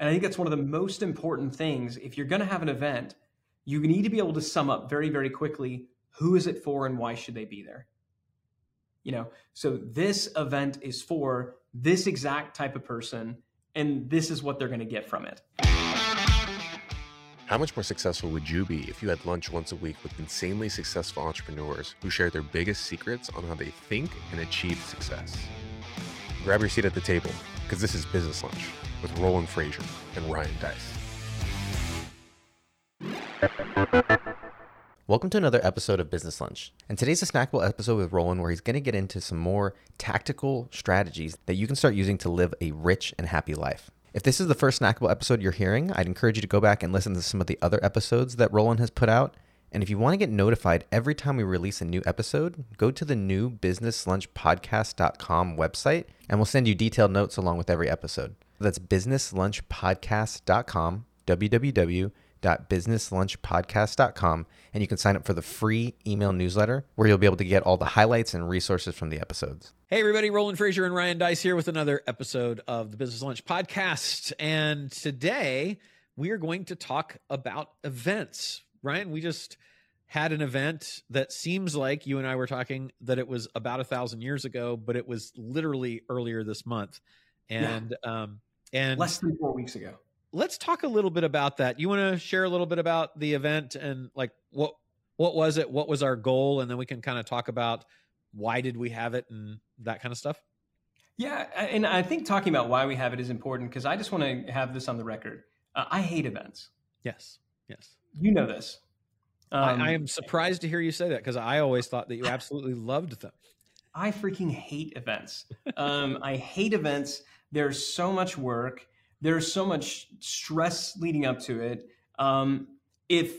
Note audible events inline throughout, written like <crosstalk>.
And I think that's one of the most important things. If you're going to have an event, you need to be able to sum up very, very quickly who is it for and why should they be there. You know, so this event is for this exact type of person, and this is what they're going to get from it. How much more successful would you be if you had lunch once a week with insanely successful entrepreneurs who share their biggest secrets on how they think and achieve success? Grab your seat at the table because this is Business Lunch with Roland Frasier and Ryan Deiss. Welcome to another episode of Business Lunch. And today's a snackable episode with Roland where he's going to get into some more tactical strategies that you can start using to live a rich and happy life. If this is the first snackable episode you're hearing, I'd encourage you to go back and listen to some of the other episodes that Roland has put out. And if you want to get notified every time we release a new episode, go to the new businesslunchpodcast.com website and we'll send you detailed notes along with every episode. That's businesslunchpodcast.com, www.businesslunchpodcast.com, and you can sign up for the free email newsletter where you'll be able to get all the highlights and resources from the episodes. Hey, everybody, Roland Frasier and Ryan Deiss here with another episode of the Business Lunch Podcast. And today we are going to talk about events. Ryan, we just had an event that seems like you and I were talking that it was about a thousand years ago, but it was literally earlier this month. And, yeah. um, and less than four weeks ago. Let's talk a little bit about that. You want to share a little bit about the event and like what what was it? What was our goal? And then we can kind of talk about why did we have it and that kind of stuff. Yeah, and I think talking about why we have it is important because I just want to have this on the record. Uh, I hate events. Yes, yes. You know this. Um, I, I, am surprised to hear you say that because I always thought that you <laughs> absolutely loved them. I freaking hate events. Um, I hate events there's so much work. There's so much stress leading up to it. Um, if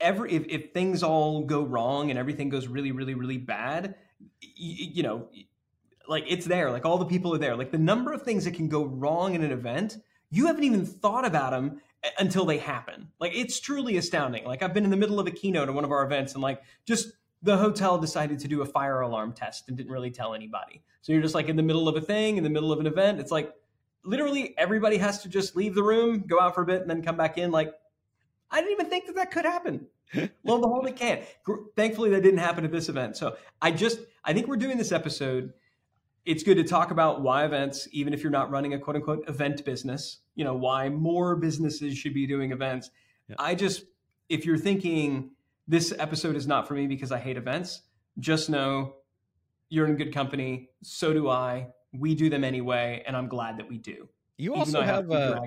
ever if, if things all go wrong and everything goes really really really bad, you, you know, like it's there. Like all the people are there. Like the number of things that can go wrong in an event, you haven't even thought about them until they happen. Like it's truly astounding. Like I've been in the middle of a keynote at one of our events and like just the hotel decided to do a fire alarm test and didn't really tell anybody. So you're just like in the middle of a thing, in the middle of an event. It's like literally everybody has to just leave the room, go out for a bit, and then come back in. Like, I didn't even think that that could happen. <laughs> Lo and behold, it can. Thankfully, that didn't happen at this event. So I just, I think we're doing this episode. It's good to talk about why events, even if you're not running a quote unquote event business, you know, why more businesses should be doing events. Yeah. I just, if you're thinking, this episode is not for me because I hate events, just know you're in good company. So do I. We do them anyway, and I'm glad that we do. You also have, have uh,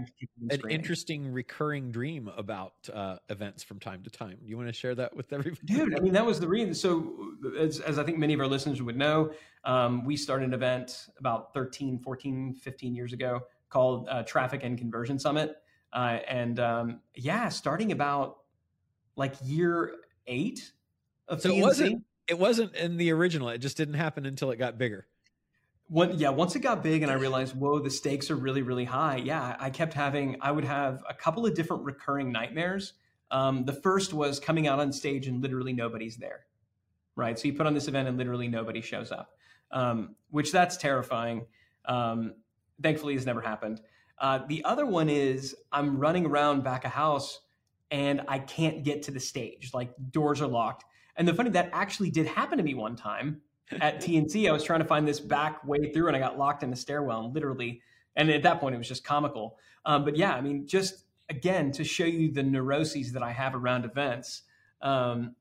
an interesting recurring dream about uh, events from time to time. Do you want to share that with <laughs> everybody? Dude, I mean, that was the reason. So, as, as I think many of our listeners would know, um, we started an event about 13, 14, 15 years ago called uh, Traffic and Conversion Summit. Uh, and um, yeah, starting about like year eight of so it wasn't it wasn't in the original. It just didn't happen until it got bigger. When, yeah, once it got big and I realized, whoa, the stakes are really, really high. Yeah, I kept having, I would have a couple of different recurring nightmares. Um, the first was coming out on stage and literally nobody's there, right? So you put on this event and literally nobody shows up, um, which that's terrifying. Um, thankfully, has never happened. Uh, the other one is I'm running around back a house and I can't get to the stage. Like doors are locked. And the funny that actually did happen to me one time at TNC. I was trying to find this back way through, and I got locked in the stairwell, and literally. And at that point, it was just comical. Um, but yeah, I mean, just again to show you the neuroses that I have around events. Um,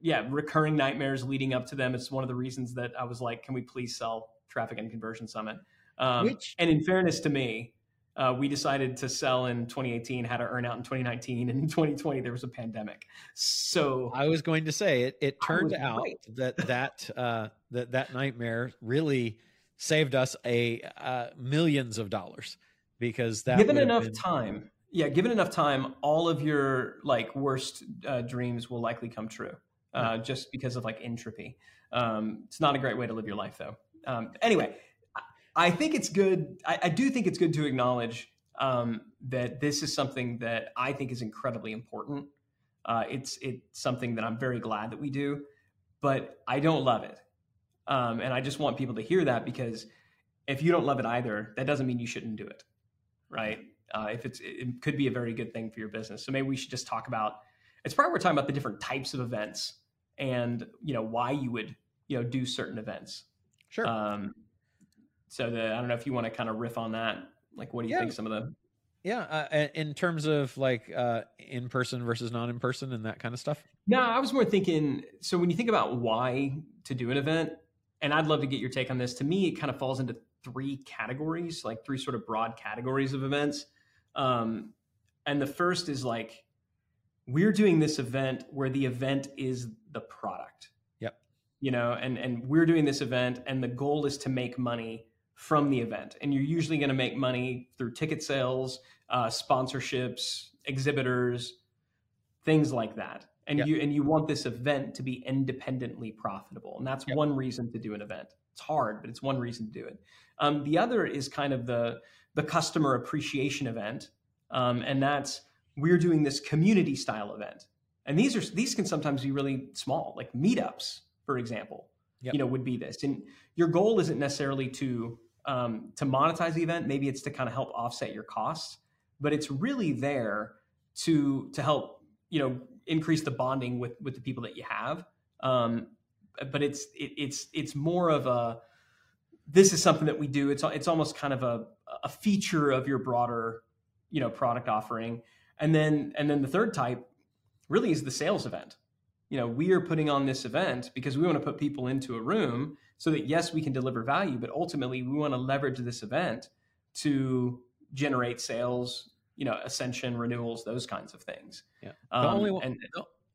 yeah, recurring nightmares leading up to them. It's one of the reasons that I was like, "Can we please sell Traffic and Conversion Summit?" Um, Which, and in fairness to me, uh, we decided to sell in 2018, had to earn out in 2019, and in 2020 there was a pandemic. So I was going to say it. It turned out right. <laughs> that that uh, that that nightmare really saved us a uh, millions of dollars because that given enough been... time. Yeah, given enough time, all of your like worst uh, dreams will likely come true, uh, just because of like entropy. Um, it's not a great way to live your life, though. Um, anyway, I think it's good. I, I do think it's good to acknowledge um, that this is something that I think is incredibly important. Uh, it's it's something that I'm very glad that we do, but I don't love it, um, and I just want people to hear that because if you don't love it either, that doesn't mean you shouldn't do it, right? uh, if it's it could be a very good thing for your business. So maybe we should just talk about. It's probably we're talking about the different types of events and you know why you would you know do certain events. Sure. Um, so the I don't know if you want to kind of riff on that. Like, what do you Yeah. think some of the yeah. Uh, in terms of like uh, in person versus non in person and that kind of stuff. No, I was more thinking. So when you think about why to do an event, and I'd love to get your take on this. To me, it kind of falls into three categories, like three sort of broad categories of events. Um, and the first is like we're doing this event where the event is the product. Yep. You know, and and we're doing this event, and the goal is to make money from the event. And you're usually going to make money through ticket sales, uh, sponsorships, exhibitors, things like that and Yep. you and you want this event to be independently profitable and that's Yep. one reason to do an event it's hard but it's one reason to do it um, the other is kind of the the customer appreciation event um, and that's we're doing this community style event and these are these can sometimes be really small like meetups for example Yep. you know would be this and your goal isn't necessarily to um, to monetize the event maybe it's to kind of help offset your costs but it's really there to to help you know increase the bonding with with the people that you have. Um but it's it, it's it's more of a this is something that we do. It's it's almost kind of a a feature of your broader you know product offering. And then and then the third type really is the sales event you know we are putting on this event because we want to put people into a room so that yes we can deliver value but ultimately we want to leverage this event to generate sales you know ascension renewals those kinds of things Yeah. um, The only one- and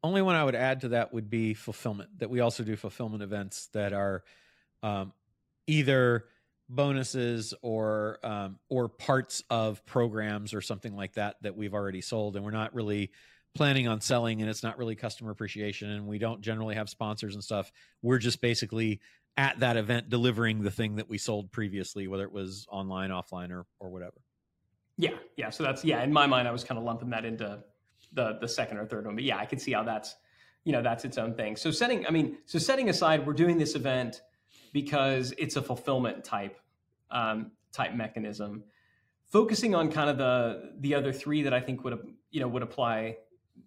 Only one I would add to that would be fulfillment. That we also do fulfillment events that are um, either bonuses or um, or parts of programs or something like that that we've already sold, and we're not really planning on selling, and it's not really customer appreciation, and we don't generally have sponsors and stuff. We're just basically at that event delivering the thing that we sold previously, whether it was online, offline, or or whatever. Yeah, yeah. So that's yeah. In my mind, I was kind of lumping that into the the second or third one, but yeah, I could see how that's you know that's its own thing. So setting, I mean, so setting aside, we're doing this event because it's a fulfillment type um, type mechanism. Focusing on kind of the the other three that I think would you know would apply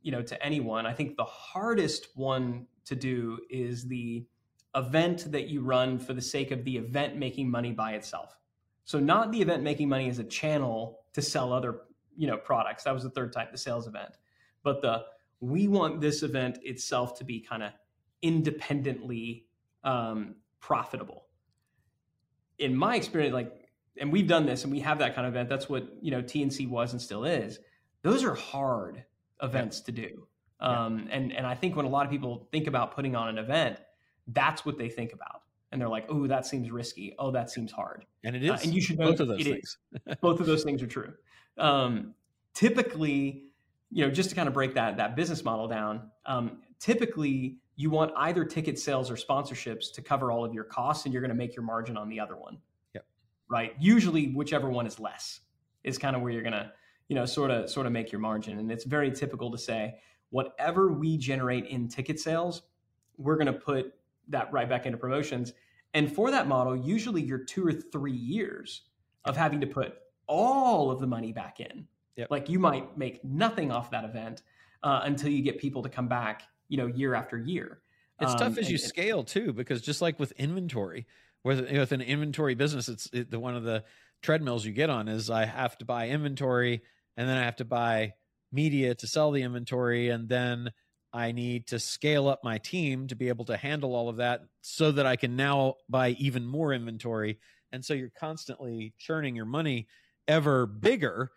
you know to anyone. I think the hardest one to do is the event that you run for the sake of the event making money by itself. So not the event making money as a channel to sell other, you know, products. That was the third type, the sales event. But the we want this event itself to be kind of independently um, profitable. In my experience, like, and we've done this, and we have that kind of event. That's what you know TNC was and still is. Those are hard events to do. Um, and and I think when a lot of people think about putting on an event, that's what they think about, and they're like, "Oh, that seems risky. Oh, that seems hard." And it is Uh, and you should know both of those things. Both of those things are true. Um, typically, you know, just to kind of break that that business model down, um, typically you want either ticket sales or sponsorships to cover all of your costs, and you're going to make your margin on the other one. Yep. Right. Usually, whichever one is less is kind of where you're going to, you know, sort of sort of make your margin. And it's very typical to say whatever we generate in ticket sales, we're going to put that right back into promotions. And for that model, usually you're two or three years of having to put all of the money back in. Yep. Like you might make nothing off that event uh, until you get people to come back, you know, year after year. It's Um, tough as you scale too, because just like with inventory, with with an inventory business, it's it, the one of the treadmills you get on is I have to buy inventory, and then I have to buy media to sell the inventory, and then I need to scale up my team to be able to handle all of that, so that I can now buy even more inventory, and so you're constantly churning your money ever bigger,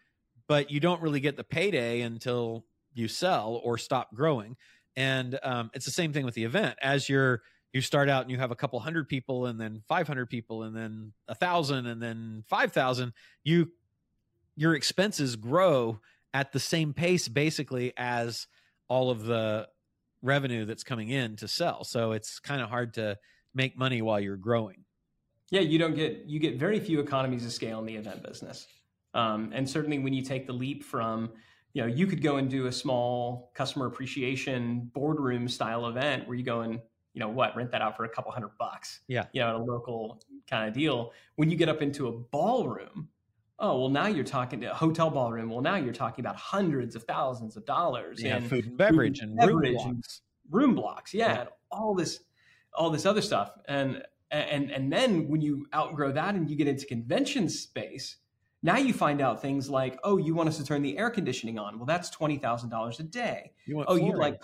but you don't really get the payday until you sell or stop growing. And um, it's the same thing with the event. As you're you start out and you have a couple hundred people and then 500 people and then a thousand and then 5000 you your expenses grow at the same pace basically as all of the revenue that's coming in to sell so it's kind of hard to make money while you're growing Yeah, you don't get you get very few economies of scale in the event business, um, and certainly when you take the leap from, you know, you could go and do a small customer appreciation boardroom style event where you go and you know what rent that out for a couple hundred bucks, Yeah. you know, at a local kind of deal. When you get up into a ballroom, oh well now you're talking to a hotel ballroom well now you're talking about hundreds of thousands of dollars Yeah, and food and beverage and beverage room and blocks. room blocks yeah, Yeah. and all this all this other stuff. And and and then when you outgrow that and you get into convention space now you find out things like oh you want us to turn the air conditioning on. Well that's $20000 a day. You want oh you'd like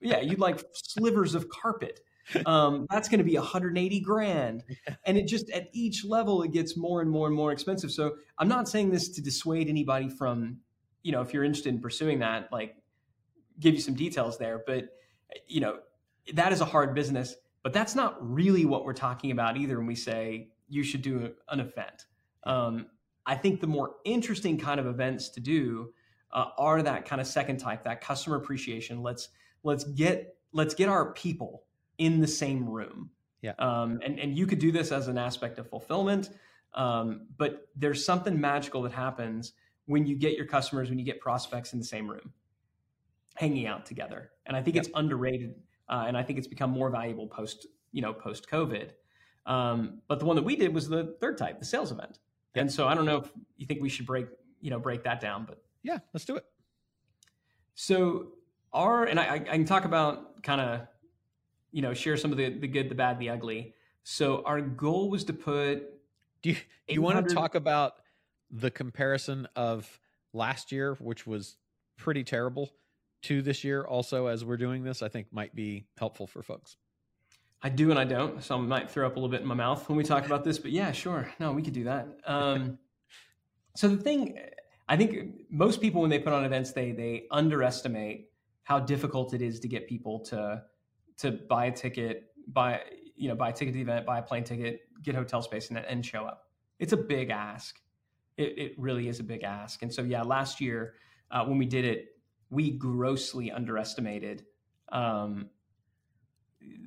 yeah you'd like slivers of carpet um, that's going to be 180 grand. And it just at each level it gets more and more and more expensive. So i'm not saying this to dissuade anybody from you know if you're interested in pursuing that like give you some details there. But you know that is a hard business. But that's not really what we're talking about either when we say you should do an event. Um, i think the more interesting kind of events to do uh, are that kind of second type that customer appreciation. Let's let's get let's get our people in the same room Yeah. um, and and you could do this as an aspect of fulfillment um, but there's something magical that happens when you get your customers when you get prospects in the same room hanging out together and i think Yep. it's underrated uh, and i think it's become more valuable post you know post covid um, but the one that we did was the third type the sales event Yep. and so i don't know if you think we should break you know break that down but Yeah, let's do it. so our and I, I can talk about kind of you know share some of the the good, the bad, the ugly. So our goal was to put Do you, you want to talk about the comparison of last year, which was pretty terrible, to this year also as we're doing this? I think might be helpful for folks. I do and I don't, so I might throw up a little bit in my mouth when we talk about this. But yeah, sure, no, we could do that. Um, <laughs> so the thing, I think most people when they put on events, they they underestimate how difficult it is to get people to to buy a ticket, buy you know buy a ticket to the event, buy a plane ticket, get hotel space, and, and show up. It's a big ask. It, it really is a big ask. And so yeah, last year uh, when we did it, we grossly underestimated um,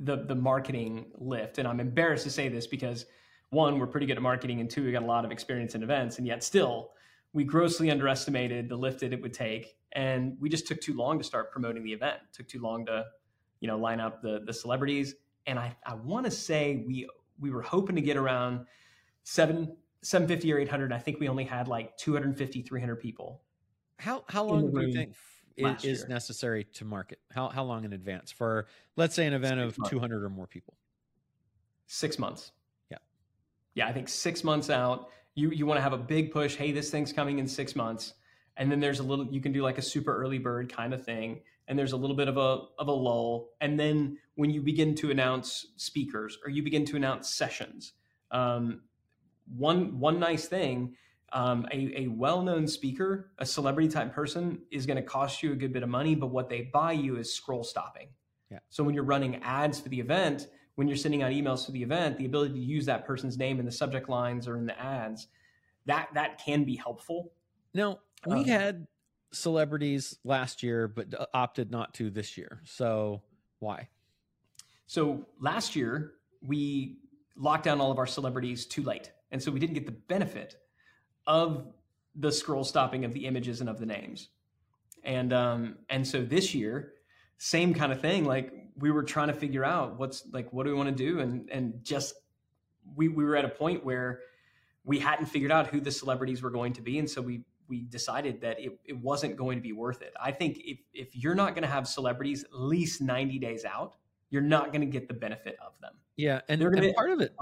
the the marketing lift. And I'm embarrassed to say this because one, we're pretty good at marketing, and two, we got a lot of experience in events, and yet still we grossly underestimated the lift that it would take. And we just took too long to start promoting the event. took too long to, you know, line up the the celebrities. And I, I want to say we we were hoping to get around seven 750 or 800. I think we only had like 250, 300 people. How how long do you think f- last i- is year. necessary to market? How how long in advance for let's say an event of months. 200 or more people? Six months. Yeah. Yeah, I think six months out, you you want to have a big push. Hey, this thing's coming in six months, and then there's a little. You can do like a super early bird kind of thing, and there's a little bit of a of a lull, and then when you begin to announce speakers or you begin to announce sessions, um, one one nice thing. Um, a, a well-known speaker, a celebrity type person, is going to cost you a good bit of money, but what they buy you is scroll stopping. Yeah. So when you're running ads for the event, when you're sending out emails for the event, the ability to use that person's name in the subject lines or in the ads, that that can be helpful. Now we Um, had celebrities last year, but uh, opted not to this year. So why? So last year we locked down all of our celebrities too late, and so we didn't get the benefit of the scroll stopping of the images and of the names. And um, and so this year, same kind of thing. Like we were trying to figure out what's like what do we want to do, and and just we we were at a point where we hadn't figured out who the celebrities were going to be, and so we we decided that it, it wasn't going to be worth it. I think if if you're not going to have celebrities at least 90 days out, you're not going to get the benefit of them Yeah, and, They're and gonna- part of it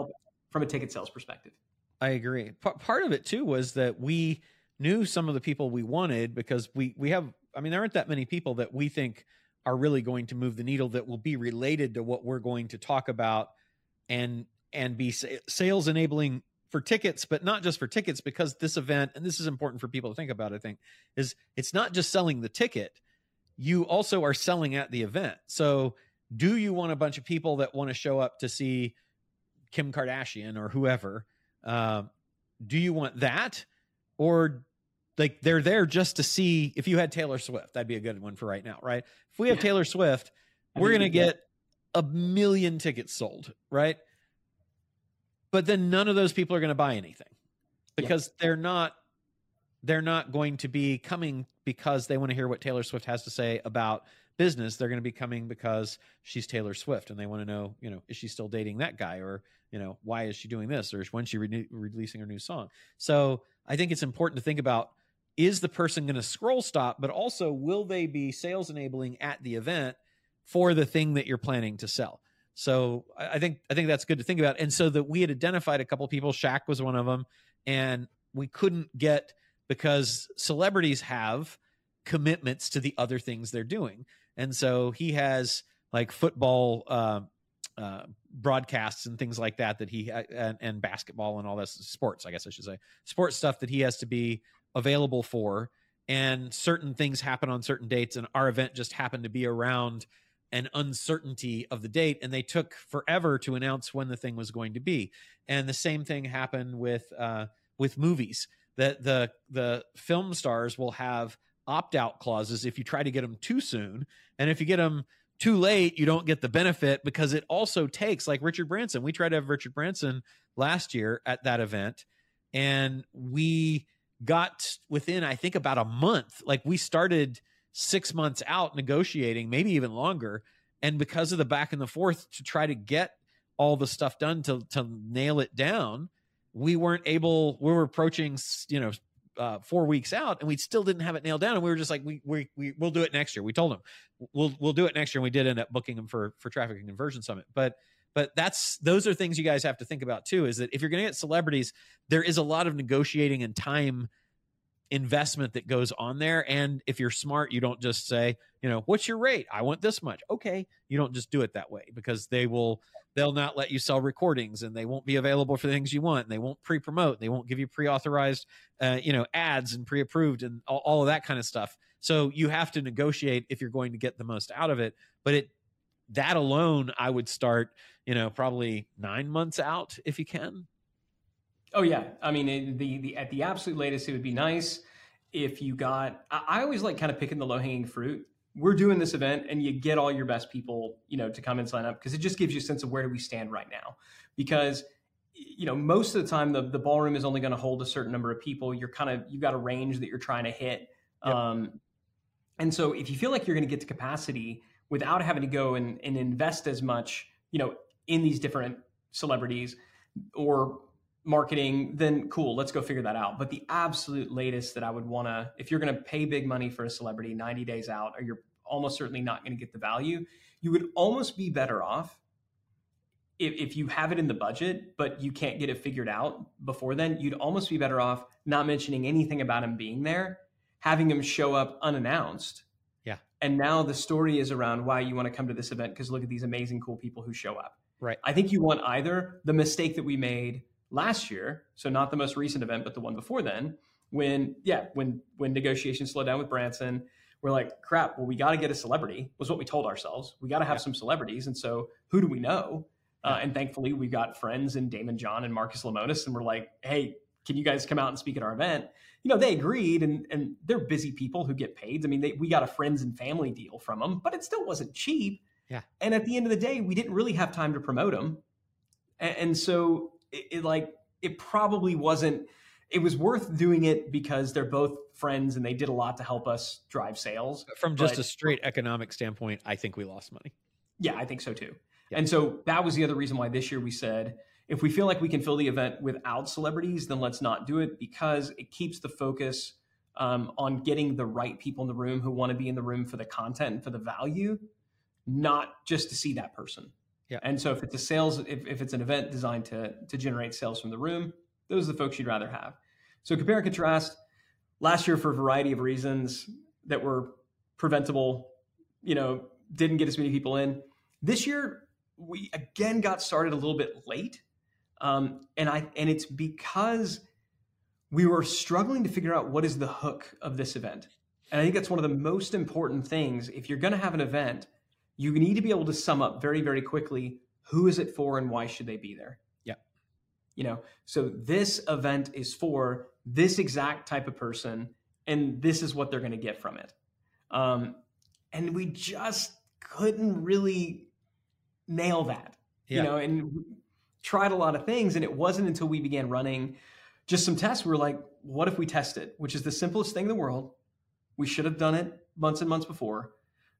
from a ticket sales perspective. I agree. P- part of it too was that we knew some of the people we wanted because we we have. I mean, there aren't that many people that we think are really going to move the needle that will be related to what we're going to talk about and and be sa- sales enabling for tickets, but not just for tickets because this event and this is important for people to think about. I think is it's not just selling the ticket. You also are selling at the event. So, do you want a bunch of people that want to show up to see Kim Kardashian or whoever? Um, do you want that, or like they're there just to see? If you had Taylor Swift, that'd be a good one for right now, right? If we have Yeah. Taylor Swift, we're gonna get- get a million tickets sold, right? But then none of those people are going to buy anything Yeah. because they're not they're not going to be coming because they want to hear what Taylor Swift has to say about business. They're going to be coming because she's Taylor Swift and they want to know, you know, is she still dating that guy or, you know, why is she doing this or when she re- releasing her new song? So I think it's important to think about is the person going to scroll stop, but also will they be sales enabling at the event for the thing that you're planning to sell? So I think I think that's good to think about. And so that we had identified a couple people. Shaq was one of them, and we couldn't get because celebrities have commitments to the other things they're doing. And so he has like football uh, uh, broadcasts and things like that that he and, and basketball and all this sports, I guess I should say, sports stuff that he has to be available for. And certain things happen on certain dates, and our event just happened to be around an uncertainty of the date, and they took forever to announce when the thing was going to be. And the same thing happened with uh, with movies that the the film stars will have opt out clauses if you try to get them too soon, and if you get them too late, you don't get the benefit because it also takes like Richard Branson. We tried to have Richard Branson last year at that event, and we got within I think about a month. Like we started six months out negotiating, maybe even longer, and because of the back and the forth to try to get all the stuff done to to nail it down we weren't able we were approaching you know uh, four weeks out and we still didn't have it nailed down. And we were just like we, we we we'll do it next year. We told them we'll we'll do it next year. And we did end up booking them for for traffic and conversion summit. But but that's those are things you guys have to think about too is that if you're going to get celebrities there is a lot of negotiating and time investment that goes on there. And if you're smart you don't just say you know what's your rate? I want this much. Okay you don't just do it that way because they will they'll not let you sell recordings and they won't be available for things you want. And they won't pre-promote. They won't give you pre-authorized uh, you know ads and pre-approved and all, all of that kind of stuff. So you have to negotiate if you're going to get the most out of it. But it that alone i would start you know probably nine months out if you can Oh yeah, I mean it, the the at the absolute latest, it would be nice if you got. I, I always like kind of picking the low hanging fruit. We're doing this event, and you get all your best people, you know, to come and sign up because it just gives you a sense of where do we stand right now. Because you know, most of the time the the ballroom is only going to hold a certain number of people. You're kind of you've got a range that you're trying to hit. Yep. Um, and so if you feel like you're going to get to capacity without having to go and, and invest as much, you know, in these different celebrities or marketing, then cool, let's go figure that out. But the absolute latest that I would want to, if you're going to pay big money for a celebrity 90 days out, or you're almost certainly not going to get the value, you would almost be better off if, if you have it in the budget, but you can't get it figured out before then, you'd almost be better off not mentioning anything about him being there, having him show up unannounced. Yeah. And now the story is around why you want to come to this event because look at these amazing, cool people who show up. Right. I think you want either the mistake that we made last year, so not the most recent event, but the one before then, when yeah, when when negotiations slowed down with Branson, we're like, crap, well, we got to get a celebrity, was what we told ourselves. We got to have yeah. some celebrities. And so who do we know? Uh, and thankfully, we got friends in Daymond John and Marcus Lemonis, and we're like, hey, can you guys come out and speak at our event? You know, they agreed, and and they're busy people who get paid. I mean, they, we got a friends and family deal from them, but it still wasn't cheap. Yeah. And at the end of the day, we didn't really have time to promote them, and, and so it, it like it probably wasn't it was worth doing it because they're both friends and they did a lot to help us drive sales. From just but, a straight economic standpoint, I think we lost money. Yeah, I think so too. Yeah. And so that was the other reason why this year we said if we feel like we can fill the event without celebrities, then let's not do it because it keeps the focus um, on getting the right people in the room who want to be in the room for the content and for the value, not just to see that person. Yeah. And so if it's a sales, if, if it's an event designed to to generate sales from the room, those are the folks you'd rather have. So compare and contrast. Last year, for a variety of reasons that were preventable, you know, didn't get as many people in. This year, we again got started a little bit late, um, and I and it's because we were struggling to figure out what is the hook of this event. And I think that's one of the most important things. If you're going to have an event, you need to be able to sum up very, very quickly who is it for and why should they be there. Yeah. You know, so this event is for this exact type of person, and this is what they're going to get from it. Um, and we just couldn't really nail that. Yeah. You know, and tried a lot of things, and it wasn't until we began running just some tests we were like, what if we test it? Which is the simplest thing in the world. We should have done it months and months before.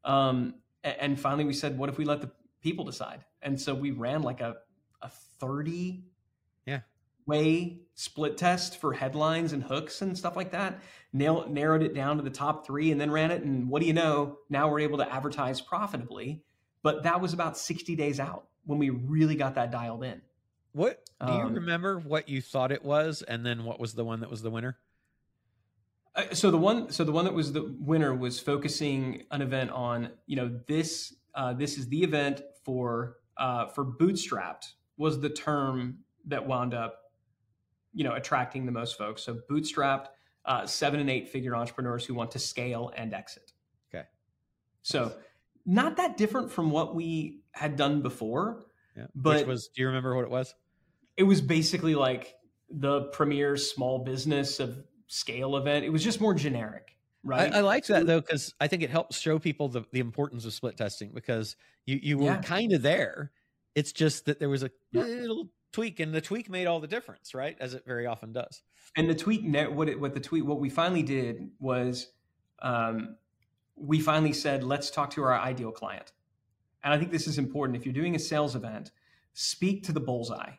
Um, and finally, we said, what if we let the people decide? And so we ran like a a thirty yeah way split test for headlines and hooks and stuff like that. Nail, narrowed it down to the top three, and then ran it. And what do you know? Now we're able to advertise profitably. But that was about sixty days out when we really got that dialed in. What do you um, remember? What you thought it was, and then what was the one that was the winner? Uh, so the one, so the one that was the winner was focusing an event on, you know, this. Uh, this is the event for uh, for bootstrapped was the term that wound up, you know, attracting the most folks. So bootstrapped, uh, seven and eight figure entrepreneurs who want to scale and exit. Okay. So not that different from what we had done before. Yeah. But Which was, do you remember what it was? It was basically like the premier small business of scale event. It was just more generic. Right. I, I like that though, because I think it helps show people the, the importance of split testing because you, you were yeah. kind of there. It's just that there was a little tweak and the tweak made all the difference, right? As it very often does. And the tweak, net what it, what the tweet, what we finally did was, um, we finally said, let's talk to our ideal client. And I think this is important. If you're doing a sales event, speak to the bullseye,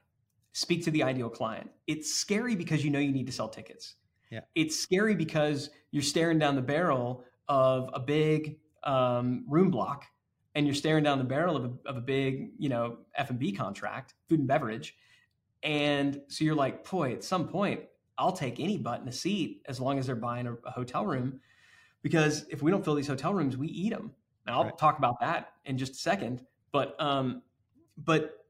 speak to the ideal client. It's scary because you know you need to sell tickets. Yeah. It's scary because you're staring down the barrel of a big um, room block and you're staring down the barrel of a, of a big, you know, F&B contract, food and beverage. And so you're like, boy, at some point, I'll take any butt in a seat as long as they're buying a, a hotel room. Because if we don't fill these hotel rooms, we eat them. Now I'll right. talk about that in just a second. But um, but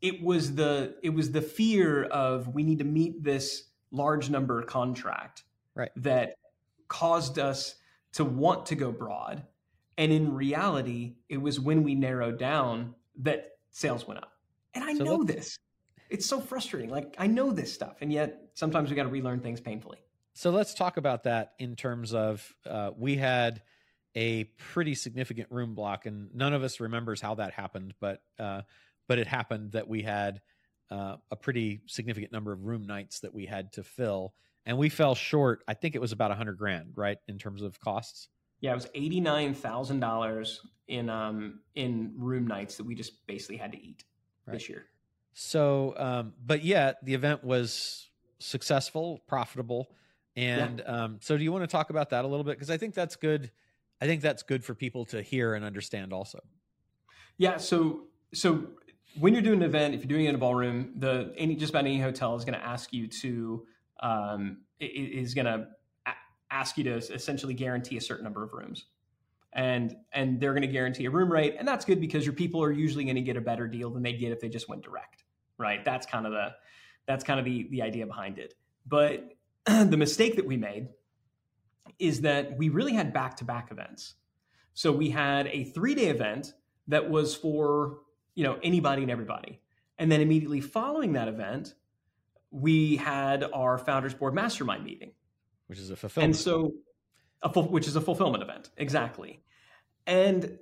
it was the it was the fear of we need to meet this large number contract right. that caused us to want to go broad. And in reality, it was when we narrowed down that sales went up. And I so know this. It's so frustrating. Like I know this stuff, and yet sometimes we got to relearn things painfully. So let's talk about that in terms of uh, we had a pretty significant room block, and none of us remembers how that happened, but uh, but it happened that we had uh, a pretty significant number of room nights that we had to fill, and we fell short. I think it was about a hundred grand, right, in terms of costs. Yeah, it was eighty nine thousand dollars in um in room nights that we just basically had to eat right. this year. So, um, but yet the event was successful, profitable, and yeah. um, so do you want to talk about that a little bit? Because I think that's good. I think that's good for people to hear and understand also. Yeah. So so when you're doing an event, if you're doing it in a ballroom, the any just about any hotel is going to ask you to um, is going to ask you to essentially guarantee a certain number of rooms, and and they're going to guarantee a room rate, and that's good because your people are usually going to get a better deal than they'd get if they just went direct, right? That's kind of the that's kind of the the idea behind it. But <clears throat> the mistake that we made is that we really had back to back events. So we had a three day event that was for you know anybody and everybody. And then immediately following that event we had our founders board mastermind meeting. Which is a fulfillment and so a full, which is a fulfillment event exactly. And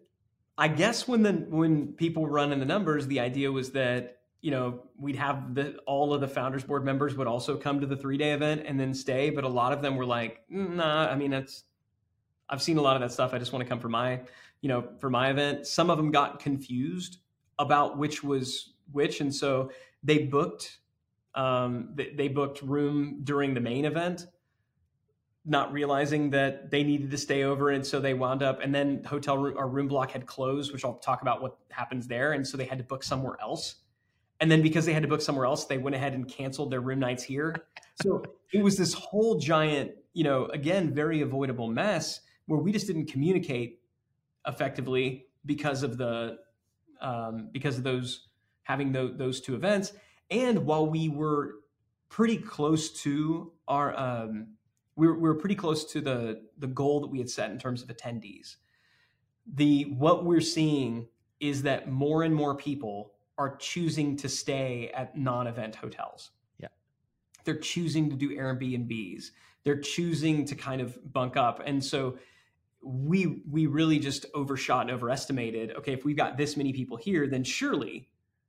i guess when the when people run in the numbers the idea was that you know we'd have the all of the founders board members would also come to the three day event and then stay but a lot of them were like nah i mean that's i've seen a lot of that stuff. I just want to come for my you know for my event. Some of them got confused about which was which, and so they booked um, they, booked room during the main event, not realizing that they needed to stay over, and so they wound up. And then hotel room or room block had closed, which I'll talk about what happens there, and so they had to book somewhere else. And then because they had to book somewhere else, they went ahead and canceled their room nights here. So it was this whole giant, you know, again, very avoidable mess where we just didn't communicate effectively because of the um, because of those having the, those two events. And while we were pretty close to our, um, we, were, we were pretty close to the the goal that we had set in terms of attendees. The what we're seeing is that more and more people are choosing to stay at non-event hotels. Yeah, they're choosing to do Airbnbs. They're choosing to kind of bunk up, and so we we really just overshot and overestimated okay if we've got this many people here then surely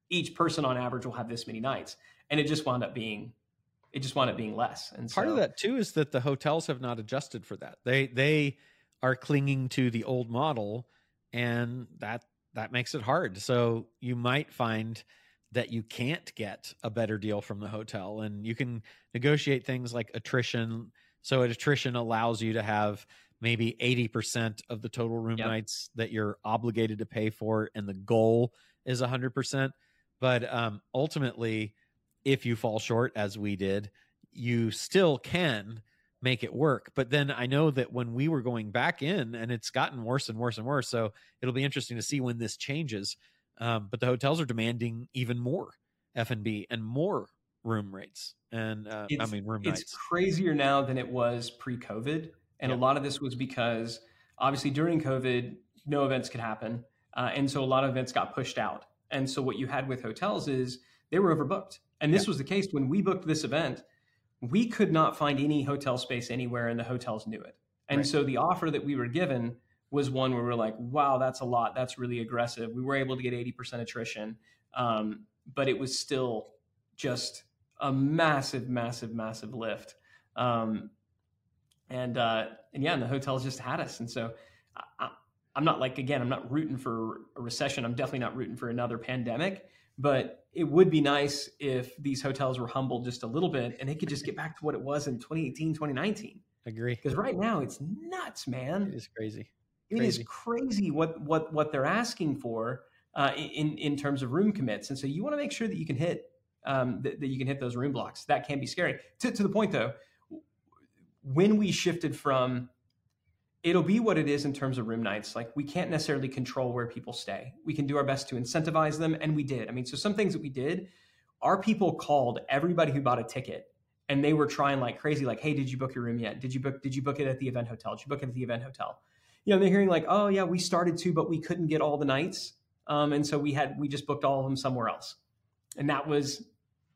each person on average will have this many nights and it just wound up being it just wound up being less. And part so, of that too is that the hotels have not adjusted for that. They they are clinging to the old model, and that that makes it hard. So you might find that you can't get a better deal from the hotel, and you can negotiate things like attrition. So attrition allows you to have maybe 80% of the total room Yep. nights that you're obligated to pay for and the goal is 100% but um, ultimately if you fall short as we did you still can make it work. But then i know that when we were going back in and it's gotten worse and worse and worse so it'll be interesting to see when this changes um, but the hotels are demanding even more f&b and more room rates and uh, i mean room it's nights. crazier now than it was pre-COVID, and Yeah. a lot of this was because obviously during COVID, no events could happen, uh, and so a lot of events got pushed out. And so what you had with hotels is they were overbooked, and this was the case when we booked this event. We could not find any hotel space anywhere, and the hotels knew it. And Right. so the offer that we were given was one where we are like, "Wow, that's a lot. That's really aggressive." We were able to get eighty percent attrition, um, but it was still just a massive, massive, massive lift. Um, and uh, and yeah, and the hotels just had us. And so I, I'm not like again, I'm not rooting for a recession. I'm definitely not rooting for another pandemic. But it would be nice if these hotels were humbled just a little bit and they could just get back to what it was in 2018, 2019. agree Because right now it's nuts, man. it is crazy It is Crazy. crazy what what what they're asking for uh, in in terms of room commits, and so you want to make sure that you can hit um, that, that you can hit those room blocks. That can be scary. To to the point though, when we shifted from it'll be what it is in terms of room nights. Like we can't necessarily control where people stay. We can do our best to incentivize them, and we did. I mean, so some things that we did, our people called everybody who bought a ticket, and they were trying like crazy. Like, hey, did you book your room yet? Did you book? Did you book it at the event hotel? Did you book it at the event hotel? You know, they're hearing like, oh yeah, we started to, but we couldn't get all the nights, um, and so we had we just booked all of them somewhere else, and that was,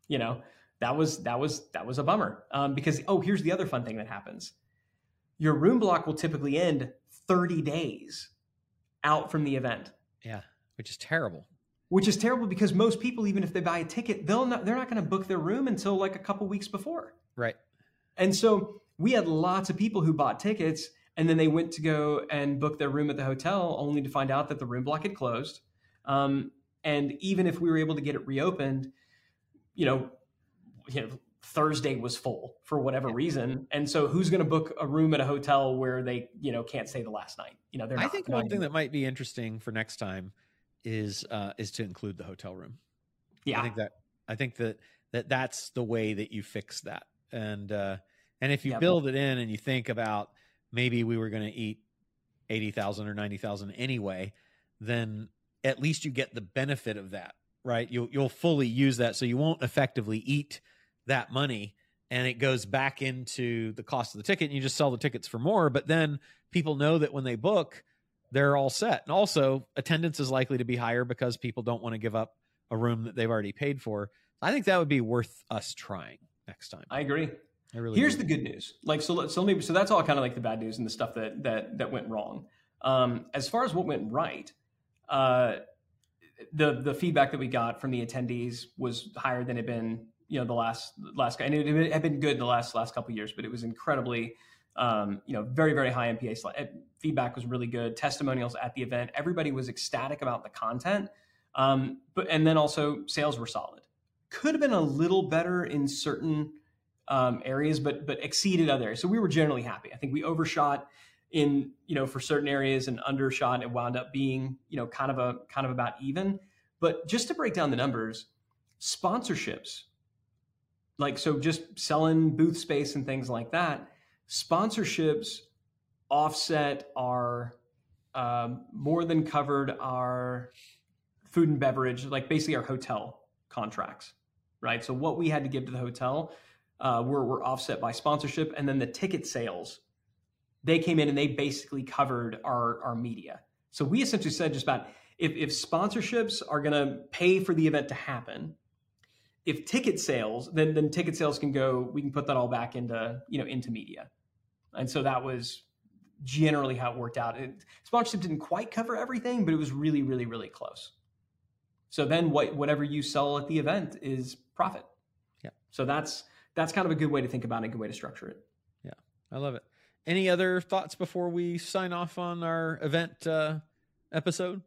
you know, that was that was that was a bummer. Um, because oh, here's the other fun thing that happens. Your room block will typically end 30 days out from the event. Yeah which is terrible. Which is terrible because most people even if they buy a ticket they'll not they're not going to book their room until like a couple weeks before. Right. And so we had lots of people who bought tickets and then they went to go and book their room at the hotel only to find out that the room block had closed. Um, and even if we were able to get it reopened you know, you know Thursday was full for whatever reason, and so who's going to book a room at a hotel where they you know can't stay the last night? You know, they're. I think one not thing that might be interesting for next time is uh, is to include the hotel room. yeah, I think that I think that that that's the way that you fix that. And uh, and if you Yeah, build it in and you think about maybe we were going to eat eighty thousand or ninety thousand anyway, then at least you get the benefit of that, right? You'll you'll fully use that, so you won't effectively eat that money, and it goes back into the cost of the ticket, and you just sell the tickets for more. But then people know that when they book, they're all set, and also attendance is likely to be higher because people don't want to give up a room that they've already paid for. I think that would be worth us trying next time. I agree. I really Here's do. the good news. Like so, so maybe so that's all kind of like the bad news and the stuff that that that went wrong. Um, as far as what went right, uh, the the feedback that we got from the attendees was higher than it had been you know the last last guy, and it had been good the last last couple years, but it was incredibly um, you know very very high MPA feedback was really good. Testimonials at the event, everybody was ecstatic about the content, um, but and then also sales were solid. Could have been a little better in certain um, areas, but but exceeded other areas. So we were generally happy. I think we overshot in you know for certain areas and undershot. It wound up being you know kind of a kind of about even. But just to break down the numbers, sponsorships, like so, just selling booth space and things like that, sponsorships offset our um, more than covered our food and beverage, like basically our hotel contracts, right? So what we had to give to the hotel uh, were, were offset by sponsorship, and then the ticket sales, they came in and they basically covered our our media. So we essentially said just about if if sponsorships are going to pay for the event to happen, if ticket sales, then then ticket sales can go. We can put that all back into you know into media, and so that was generally how it worked out. It, sponsorship didn't quite cover everything, but it was really really really close. So then what whatever you sell at the event is profit. Yeah. So that's that's kind of a good way to think about it, a good way to structure it. Yeah, I love it. Any other thoughts before we sign off on our event uh, episode?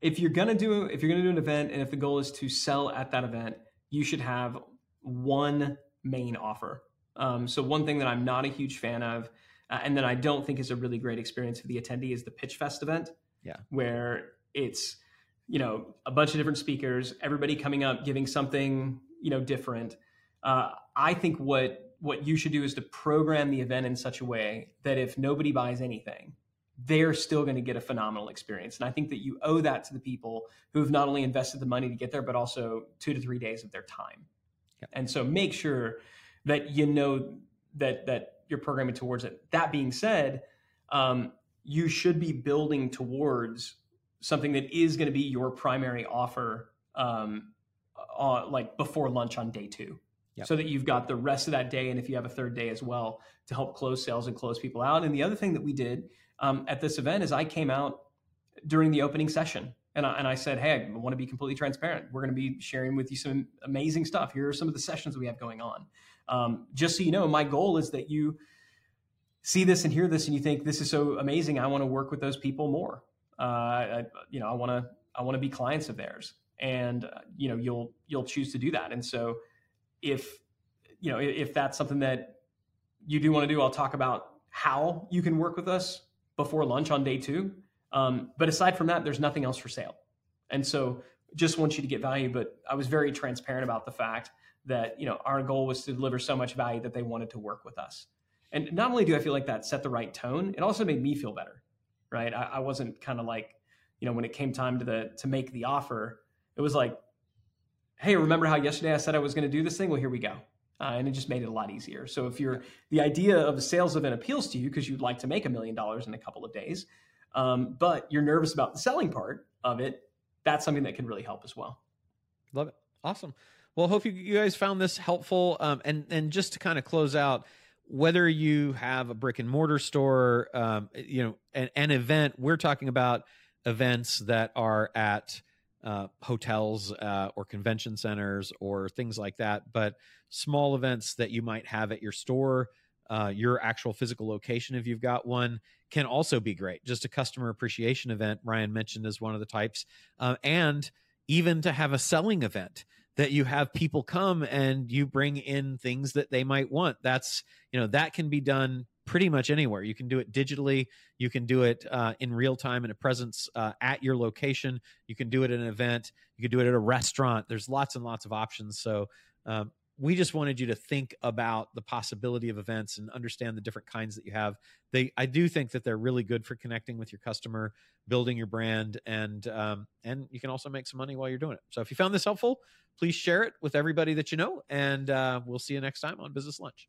If you're gonna do if you're gonna do an event, and if the goal is to sell at that event, you should have one main offer. Um, so one thing that I'm not a huge fan of, uh, and that I don't think is a really great experience for the attendee, is the Pitch Fest event. Yeah, where it's you know a bunch of different speakers, everybody coming up giving something you know different. Uh, I think what what you should do is to program the event in such a way that if nobody buys anything, they're still going to get a phenomenal experience. And I think that you owe that to the people who've not only invested the money to get there, but also two to three days of their time. And so make sure that you know that that you're programming towards it. That being said, um, you should be building towards something that is going to be your primary offer, um, uh, like before lunch on day two yep. so that you've got the rest of that day. And if you have a third day as well to help close sales and close people out. And the other thing that we did um, at this event is I came out during the opening session and I, and I said, Hey, I want to be completely transparent. We're going to be sharing with you some amazing stuff. Here are some of the sessions we have going on. Um, just so you know, my goal is that you see this and hear this and you think this is so amazing. I want to work with those people more. Uh, I, you know, I want to, I want to be clients of theirs and uh, you know, you'll, you'll choose to do that. And so if you know if that's something that you do want to do, I'll talk about how you can work with us before lunch on day two. Um, but aside from that, there's nothing else for sale. And so just want you to get value. But I was very transparent about the fact that you know our goal was to deliver so much value that they wanted to work with us. And not only do I feel like that set the right tone, it also made me feel better. Right. I, I wasn't kind of like, you know, when it came time to the to make the offer, it was like, hey, remember how yesterday I said I was going to do this thing? Well, here we go. Uh, and it just made it a lot easier. So if you're the idea of a sales event appeals to you because you'd like to make a million dollars in a couple of days, um, but you're nervous about the selling part of it, that's something that can really help as well. Love it. Awesome. Well, hope you, you guys found this helpful. Um, and and just to kind of close out, whether you have a brick and mortar store, um, you know, an, an event, we're talking about events that are at uh, hotels uh, or convention centers or things like that, but small events that you might have at your store, uh, your actual physical location, if you've got one, can also be great. Just a customer appreciation event, Ryan mentioned as one of the types, uh, and even to have a selling event that you have people come and you bring in things that they might want. That's, you know, that can be done pretty much anywhere. You can do it digitally. You can do it uh, in real time in a presence uh, at your location. You can do it at an event. You can do it at a restaurant. There's lots and lots of options. So um, we just wanted you to think about the possibility of events and understand the different kinds that you have. They, I do think that they're really good for connecting with your customer, building your brand, and um, and you can also make some money while you're doing it. So if you found this helpful, please share it with everybody that you know, and uh, we'll see you next time on Business Lunch.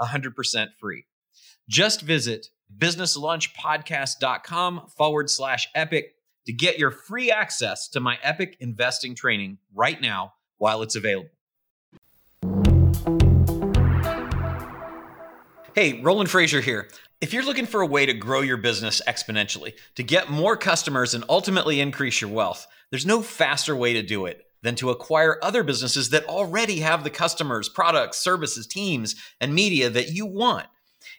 100% free. Just visit businesslunchpodcast.com forward slash epic to get your free access to my epic investing training right now while it's available. Hey, Roland Frasier here. If you're looking for a way to grow your business exponentially, to get more customers and ultimately increase your wealth, there's no faster way to do it than to acquire other businesses that already have the customers, products, services, teams, and media that you want.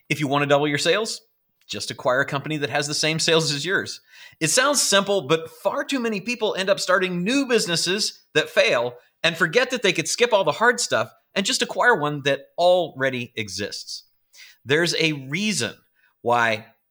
If you want to double your sales, just acquire a company that has the same sales as yours. It sounds simple, but far too many people end up starting new businesses that fail and forget that they could skip all the hard stuff and just acquire one that already exists. There's a reason why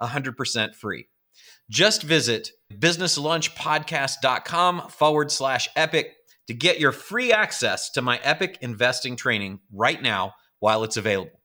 100% free. Just visit businesslunchpodcast.com forward slash epic to get your free access to my epic investing training right now while it's available.